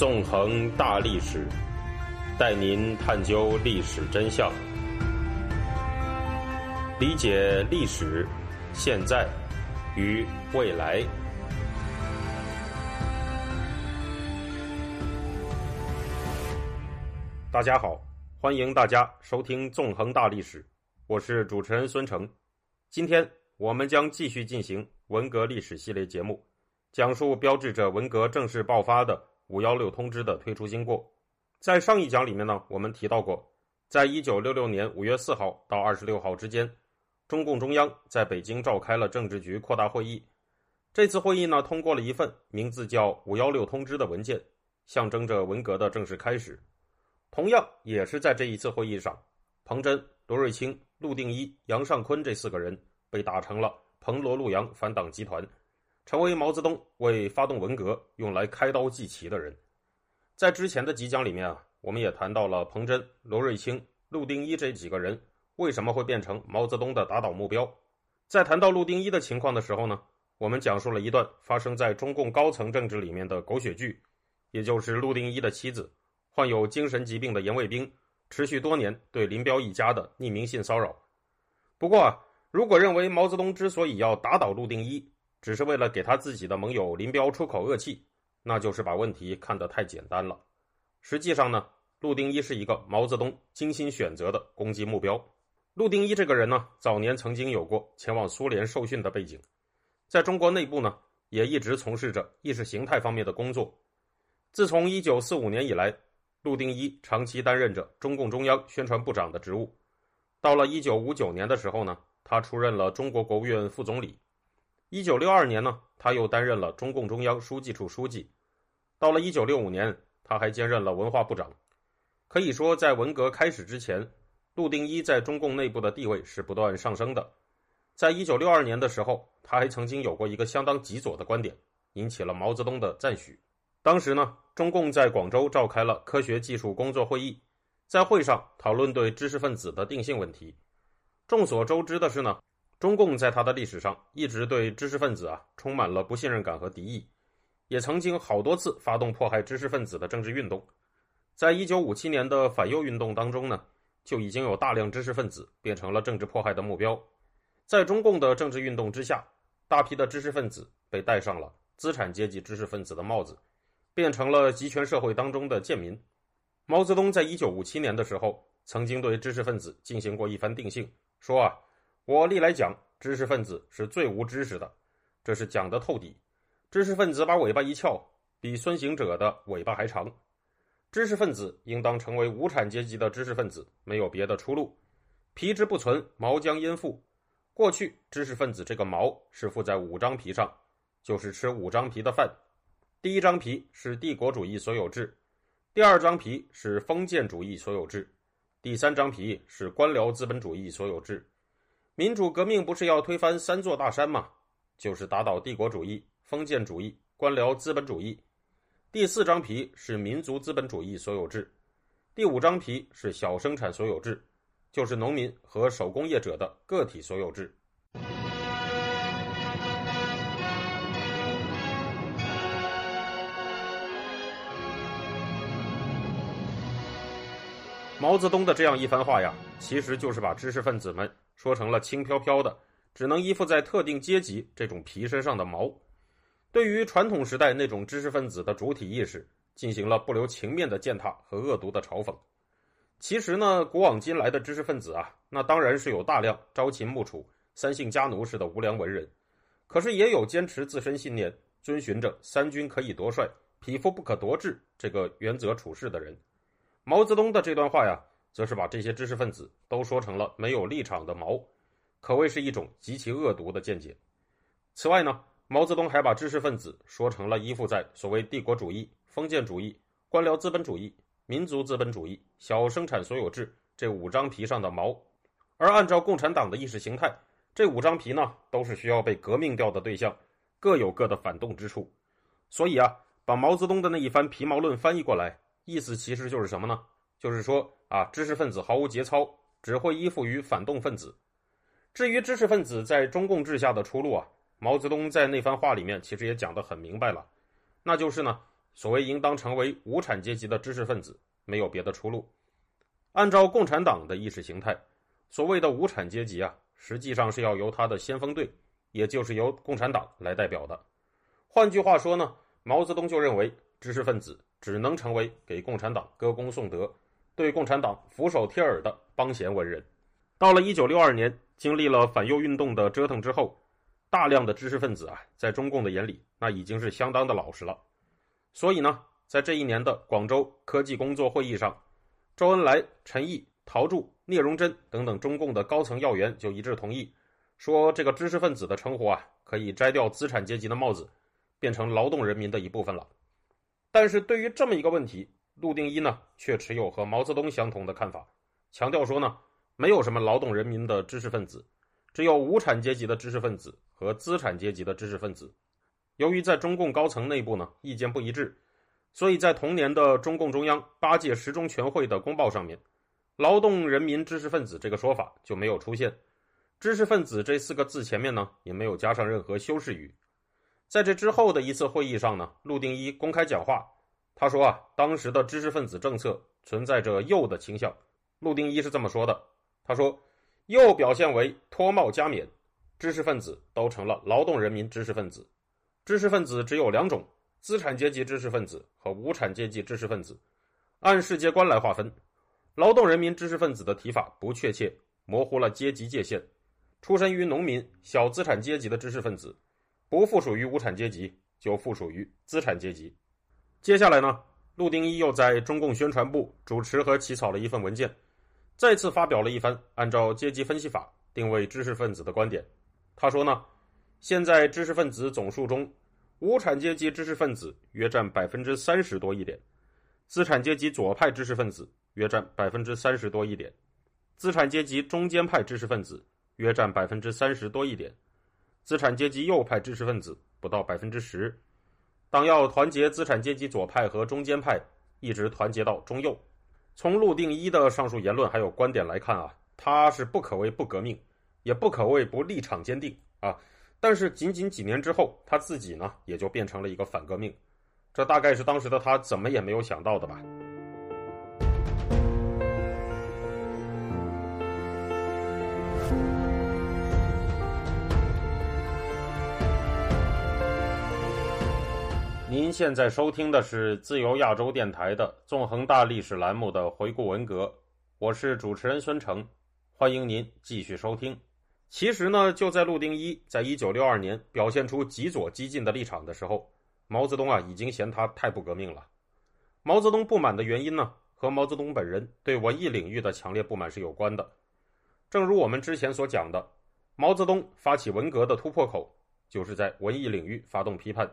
纵横大历史，带您探究历史真相，理解历史、现在与未来。大家好，欢迎大家收听《纵横大历史》，我是主持人孙成。今天我们将继续进行文革历史系列节目，讲述标志着文革正式爆发的。五幺六通知的推出经过，在上一讲里面呢，我们提到过，在一九六六年五月四号到二十六号之间，中共中央在北京召开了政治局扩大会议。这次会议呢，通过了一份名字叫“五幺六通知”的文件，象征着文革的正式开始。同样也是在这一次会议上，彭真、罗瑞卿、陆定一、杨尚昆这四个人被打成了彭罗陆杨反党集团。成为毛泽东为发动文革用来开刀祭旗的人，在之前的几讲里面啊，我们也谈到了彭真、罗瑞卿、陆定一这几个人为什么会变成毛泽东的打倒目标。在谈到陆定一的情况的时候呢，我们讲述了一段发生在中共高层政治里面的狗血剧，也就是陆定一的妻子患有精神疾病的严卫兵持续多年对林彪一家的匿名性骚扰。不过啊，如果认为毛泽东之所以要打倒陆定一，只是为了给他自己的盟友林彪出口恶气，那就是把问题看得太简单了。实际上呢，陆定一是一个毛泽东精心选择的攻击目标。陆定一这个人呢，早年曾经有过前往苏联受训的背景，在中国内部呢，也一直从事着意识形态方面的工作。自从1945年以来，陆定一长期担任着中共中央宣传部长的职务。到了1959年的时候呢，他出任了中国国务院副总理。一九六二年呢，他又担任了中共中央书记处书记。到了一九六五年，他还兼任了文化部长。可以说，在文革开始之前，陆定一在中共内部的地位是不断上升的。在一九六二年的时候，他还曾经有过一个相当极左的观点，引起了毛泽东的赞许。当时呢，中共在广州召开了科学技术工作会议，在会上讨论对知识分子的定性问题。众所周知的是呢。中共在他的历史上一直对知识分子啊充满了不信任感和敌意，也曾经好多次发动迫害知识分子的政治运动。在一九五七年的反右运动当中呢，就已经有大量知识分子变成了政治迫害的目标。在中共的政治运动之下，大批的知识分子被戴上了资产阶级知识分子的帽子，变成了集权社会当中的贱民。毛泽东在一九五七年的时候，曾经对知识分子进行过一番定性，说啊。我历来讲，知识分子是最无知识的，这是讲得透底。知识分子把尾巴一翘，比孙行者的尾巴还长。知识分子应当成为无产阶级的知识分子，没有别的出路。皮之不存，毛将焉附？过去，知识分子这个毛是附在五张皮上，就是吃五张皮的饭。第一张皮是帝国主义所有制，第二张皮是封建主义所有制，第三张皮是官僚资本主义所有制。民主革命不是要推翻三座大山吗？就是打倒帝国主义、封建主义、官僚资本主义。第四张皮是民族资本主义所有制，第五张皮是小生产所有制，就是农民和手工业者的个体所有制。毛泽东的这样一番话呀，其实就是把知识分子们。说成了轻飘飘的，只能依附在特定阶级这种皮身上的毛，对于传统时代那种知识分子的主体意识，进行了不留情面的践踏和恶毒的嘲讽。其实呢，古往今来的知识分子啊，那当然是有大量朝秦暮楚、三姓家奴式的无良文人，可是也有坚持自身信念、遵循着“三军可以夺帅，匹夫不可夺志”这个原则处事的人。毛泽东的这段话呀。则是把这些知识分子都说成了没有立场的毛，可谓是一种极其恶毒的见解。此外呢，毛泽东还把知识分子说成了依附在所谓帝国主义、封建主义、官僚资本主义、民族资本主义、小生产所有制这五张皮上的毛，而按照共产党的意识形态，这五张皮呢都是需要被革命掉的对象，各有各的反动之处。所以啊，把毛泽东的那一番皮毛论翻译过来，意思其实就是什么呢？就是说啊，知识分子毫无节操，只会依附于反动分子。至于知识分子在中共治下的出路啊，毛泽东在那番话里面其实也讲得很明白了，那就是呢，所谓应当成为无产阶级的知识分子，没有别的出路。按照共产党的意识形态，所谓的无产阶级啊，实际上是要由他的先锋队，也就是由共产党来代表的。换句话说呢，毛泽东就认为，知识分子只能成为给共产党歌功颂德、对共产党俯首帖耳的帮闲文人。到了一九六二年，经历了反右运动的折腾之后，大量的知识分子啊，在中共的眼里，那已经是相当的老实了。所以呢，在这一年的广州科技工作会议上，周恩来、陈毅、陶铸、聂荣臻等等中共的高层要员就一致同意，说这个知识分子的称呼啊，可以摘掉资产阶级的帽子，变成劳动人民的一部分了。但是对于这么一个问题，陆定一呢，却持有和毛泽东相同的看法，强调说呢。没有什么劳动人民的知识分子，只有无产阶级的知识分子和资产阶级的知识分子。由于在中共高层内部呢意见不一致，所以在同年的中共中央八届十中全会的公报上面，“劳动人民知识分子”这个说法就没有出现，“知识分子”这四个字前面呢也没有加上任何修饰语。在这之后的一次会议上呢，陆定一公开讲话，他说啊，当时的知识分子政策存在着右的倾向。陆定一是这么说的。他说：“右表现为脱帽加冕，知识分子都成了劳动人民知识分子。知识分子只有两种：资产阶级知识分子和无产阶级知识分子。按世界观来划分，劳动人民知识分子的提法不确切，模糊了阶级界限。出身于农民、小资产阶级的知识分子，不附属于无产阶级，就附属于资产阶级。”接下来呢，陆定一又在中共宣传部主持和起草了一份文件。再次发表了一番按照阶级分析法定位知识分子的观点。他说呢，现在知识分子总数中，无产阶级知识分子约占百分之三十多一点，资产阶级左派知识分子约占百分之三十多一点，资产阶级中间派知识分子约占百分之三十多一点，资产阶级右派知识分子不到百分之十。党要团结资产阶级左派和中间派，一直团结到中右。从陆定一的上述言论还有观点来看啊，他是不可谓不革命，也不可谓不立场坚定啊。但是仅仅几年之后，他自己呢也就变成了一个反革命，这大概是当时的他怎么也没有想到的吧。您现在收听的是自由亚洲电台的《纵横大历史》栏目的回顾文革，我是主持人孙成，欢迎您继续收听。其实呢，就在陆定一在一九六二年表现出极左激进的立场的时候，毛泽东啊已经嫌他太不革命了。毛泽东不满的原因呢，和毛泽东本人对文艺领域的强烈不满是有关的。正如我们之前所讲的，毛泽东发起文革的突破口，就是在文艺领域发动批判。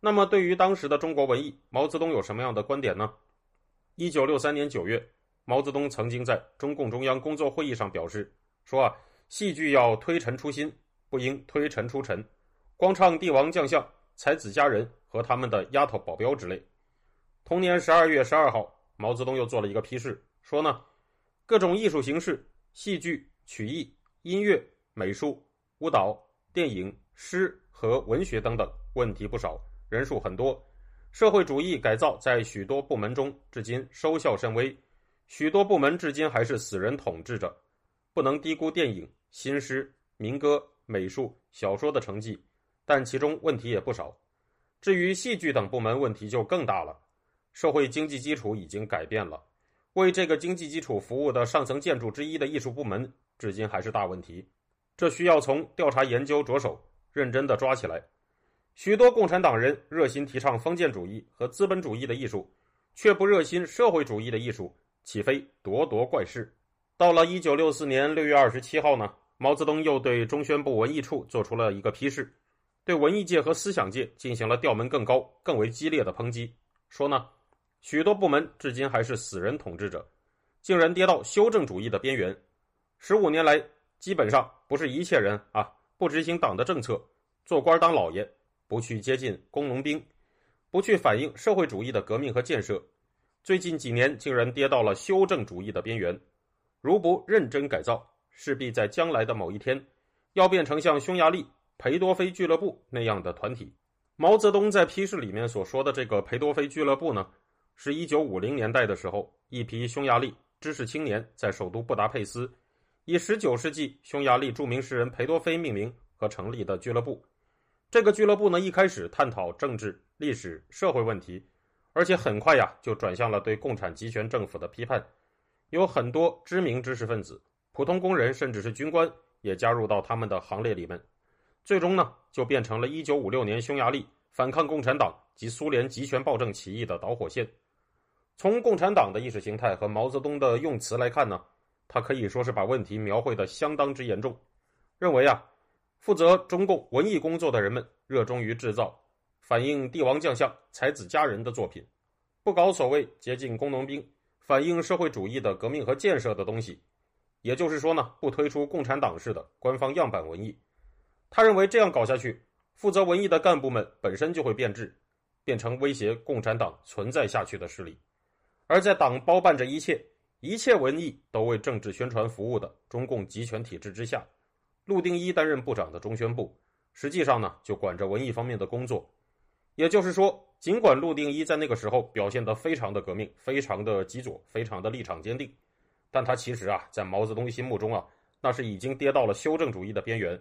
那么，对于当时的中国文艺，毛泽东有什么样的观点呢？一九六三年九月，毛泽东曾经在中共中央工作会议上表示说：“啊，戏剧要推陈出新，不应推陈出陈，光唱帝王将相、才子佳人和他们的丫头保镖之类。”同年十二月十二号，毛泽东又做了一个批示，说呢，各种艺术形式，戏剧、曲艺、音乐、美术、舞蹈、电影、诗和文学等等，问题不少。人数很多，社会主义改造在许多部门中至今收效甚微，许多部门至今还是死人统治着。不能低估电影、新诗、民歌、美术、小说的成绩，但其中问题也不少。至于戏剧等部门，问题就更大了。社会经济基础已经改变了，为这个经济基础服务的上层建筑之一的艺术部门，至今还是大问题。这需要从调查研究着手，认真的抓起来。许多共产党人热心提倡封建主义和资本主义的艺术，却不热心社会主义的艺术，岂非咄咄怪事？到了一九六四年六月二十七号呢，毛泽东又对中宣部文艺处做出了一个批示，对文艺界和思想界进行了调门更高、更为激烈的抨击，说呢，许多部门至今还是死人统治者，竟然跌到修正主义的边缘。十五年来，基本上不是一切人啊，不执行党的政策，做官当老爷。不去接近工农兵，不去反映社会主义的革命和建设，最近几年竟然跌到了修正主义的边缘。如不认真改造，势必在将来的某一天，要变成像匈牙利裴多菲俱乐部那样的团体。毛泽东在批示里面所说的这个裴多菲俱乐部呢，是一九五零年代的时候，一批匈牙利知识青年在首都布达佩斯，以十九世纪匈牙利著名诗人裴多菲命名和成立的俱乐部。这个俱乐部呢，一开始探讨政治、历史、社会问题，而且很快呀，就转向了对共产集权政府的批判。有很多知名知识分子、普通工人，甚至是军官，也加入到他们的行列里面。最终呢，就变成了1956年匈牙利反抗共产党及苏联集权暴政起义的导火线。从共产党的意识形态和毛泽东的用词来看呢，他可以说是把问题描绘的相当之严重。认为啊，负责中共文艺工作的人们热衷于制造反映帝王将相、才子佳人的作品，不搞所谓接近工农兵、反映社会主义的革命和建设的东西。也就是说呢，不推出共产党式的官方样板文艺。他认为这样搞下去，负责文艺的干部们本身就会变质，变成威胁共产党存在下去的势力。而在党包办着一切、一切文艺都为政治宣传服务的中共集权体制之下，陆定一担任部长的中宣部，实际上呢就管着文艺方面的工作。也就是说，尽管陆定一在那个时候表现得非常的革命、非常的极左、非常的立场坚定，但他其实啊，在毛泽东心目中啊，那是已经跌到了修正主义的边缘。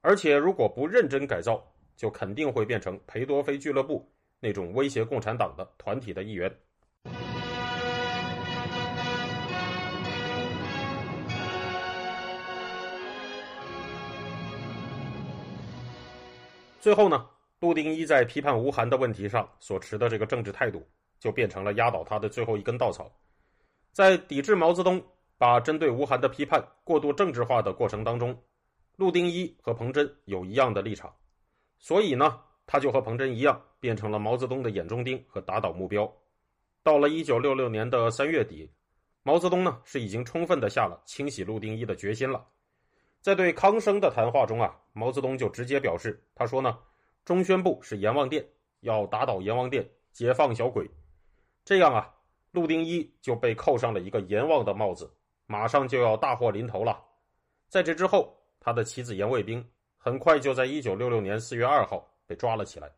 而且，如果不认真改造，就肯定会变成裴多菲俱乐部那种威胁共产党的团体的一员。最后呢，陆定一在批判吴晗的问题上所持的这个政治态度，就变成了压倒他的最后一根稻草。在抵制毛泽东、把针对吴晗的批判过度政治化的过程当中。陆定一和彭真有一样的立场，所以呢，他就和彭真一样，变成了毛泽东的眼中钉和打倒目标。到了一九六六年的三月底，毛泽东呢是已经充分的下了清洗陆定一的决心了。在对康生的谈话中啊，毛泽东就直接表示，他说呢，中宣部是阎王殿，要打倒阎王殿，解放小鬼。这样啊，陆定一就被扣上了一个阎王的帽子，马上就要大祸临头了。在这之后。他的妻子严卫兵很快就在一九六六年四月二号被抓了起来。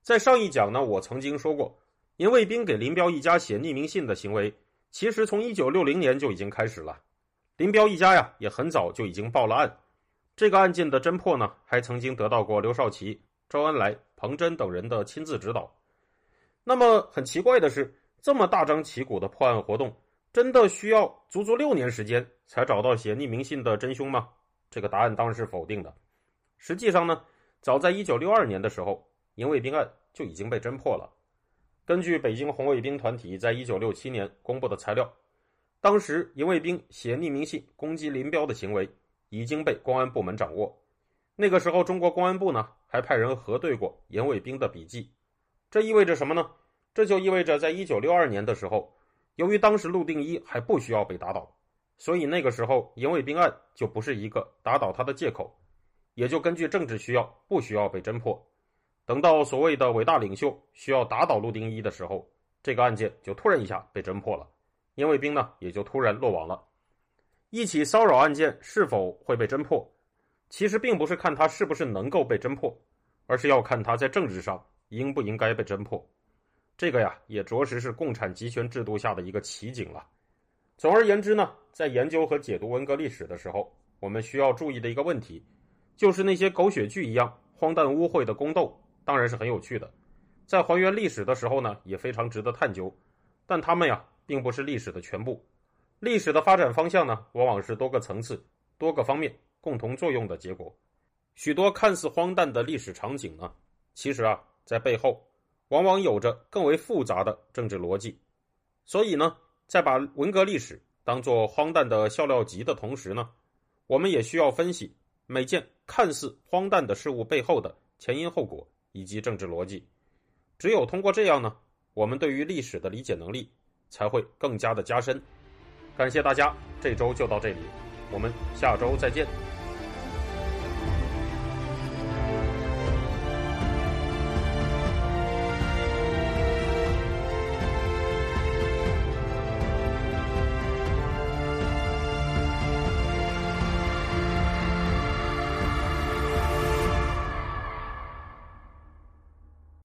在上一讲呢，我曾经说过，严卫兵给林彪一家写匿名信的行为，其实从一九六零年就已经开始了。林彪一家呀，也很早就已经报了案。这个案件的侦破呢，还曾经得到过刘少奇、周恩来、彭真等人的亲自指导。那么很奇怪的是，这么大张旗鼓的破案活动，真的需要足足六年时间才找到写匿名信的真凶吗？这个答案当然是否定的。实际上呢，早在一九六二年的时候，营卫兵案就已经被侦破了。根据北京红卫兵团体在一九六七年公布的材料，当时严卫兵写匿名信攻击林彪的行为已经被公安部门掌握。那个时候，中国公安部呢还派人核对过严卫兵的笔记。这意味着什么呢？这就意味着在一九六二年的时候，由于当时陆定一还不需要被打倒。所以那个时候，严卫兵案就不是一个打倒他的借口，也就根据政治需要，不需要被侦破。等到所谓的伟大领袖需要打倒陆定一的时候，这个案件就突然一下被侦破了，营卫兵呢也就突然落网了。一起骚扰案件是否会被侦破，其实并不是看他是不是能够被侦破，而是要看他在政治上应不应该被侦破。这个呀，也着实是共产集权制度下的一个奇景了。总而言之呢，在研究和解读文革历史的时候，我们需要注意的一个问题，就是那些狗血剧一样荒诞污秽的宫斗，当然是很有趣的，在还原历史的时候呢，也非常值得探究。但他们呀，并不是历史的全部。历史的发展方向呢，往往是多个层次、多个方面共同作用的结果。许多看似荒诞的历史场景呢，其实啊，在背后往往有着更为复杂的政治逻辑。所以呢。在把文革历史当作荒诞的笑料集的同时呢，我们也需要分析每件看似荒诞的事物背后的前因后果以及政治逻辑。只有通过这样呢，我们对于历史的理解能力才会更加的加深。感谢大家，这周就到这里，我们下周再见。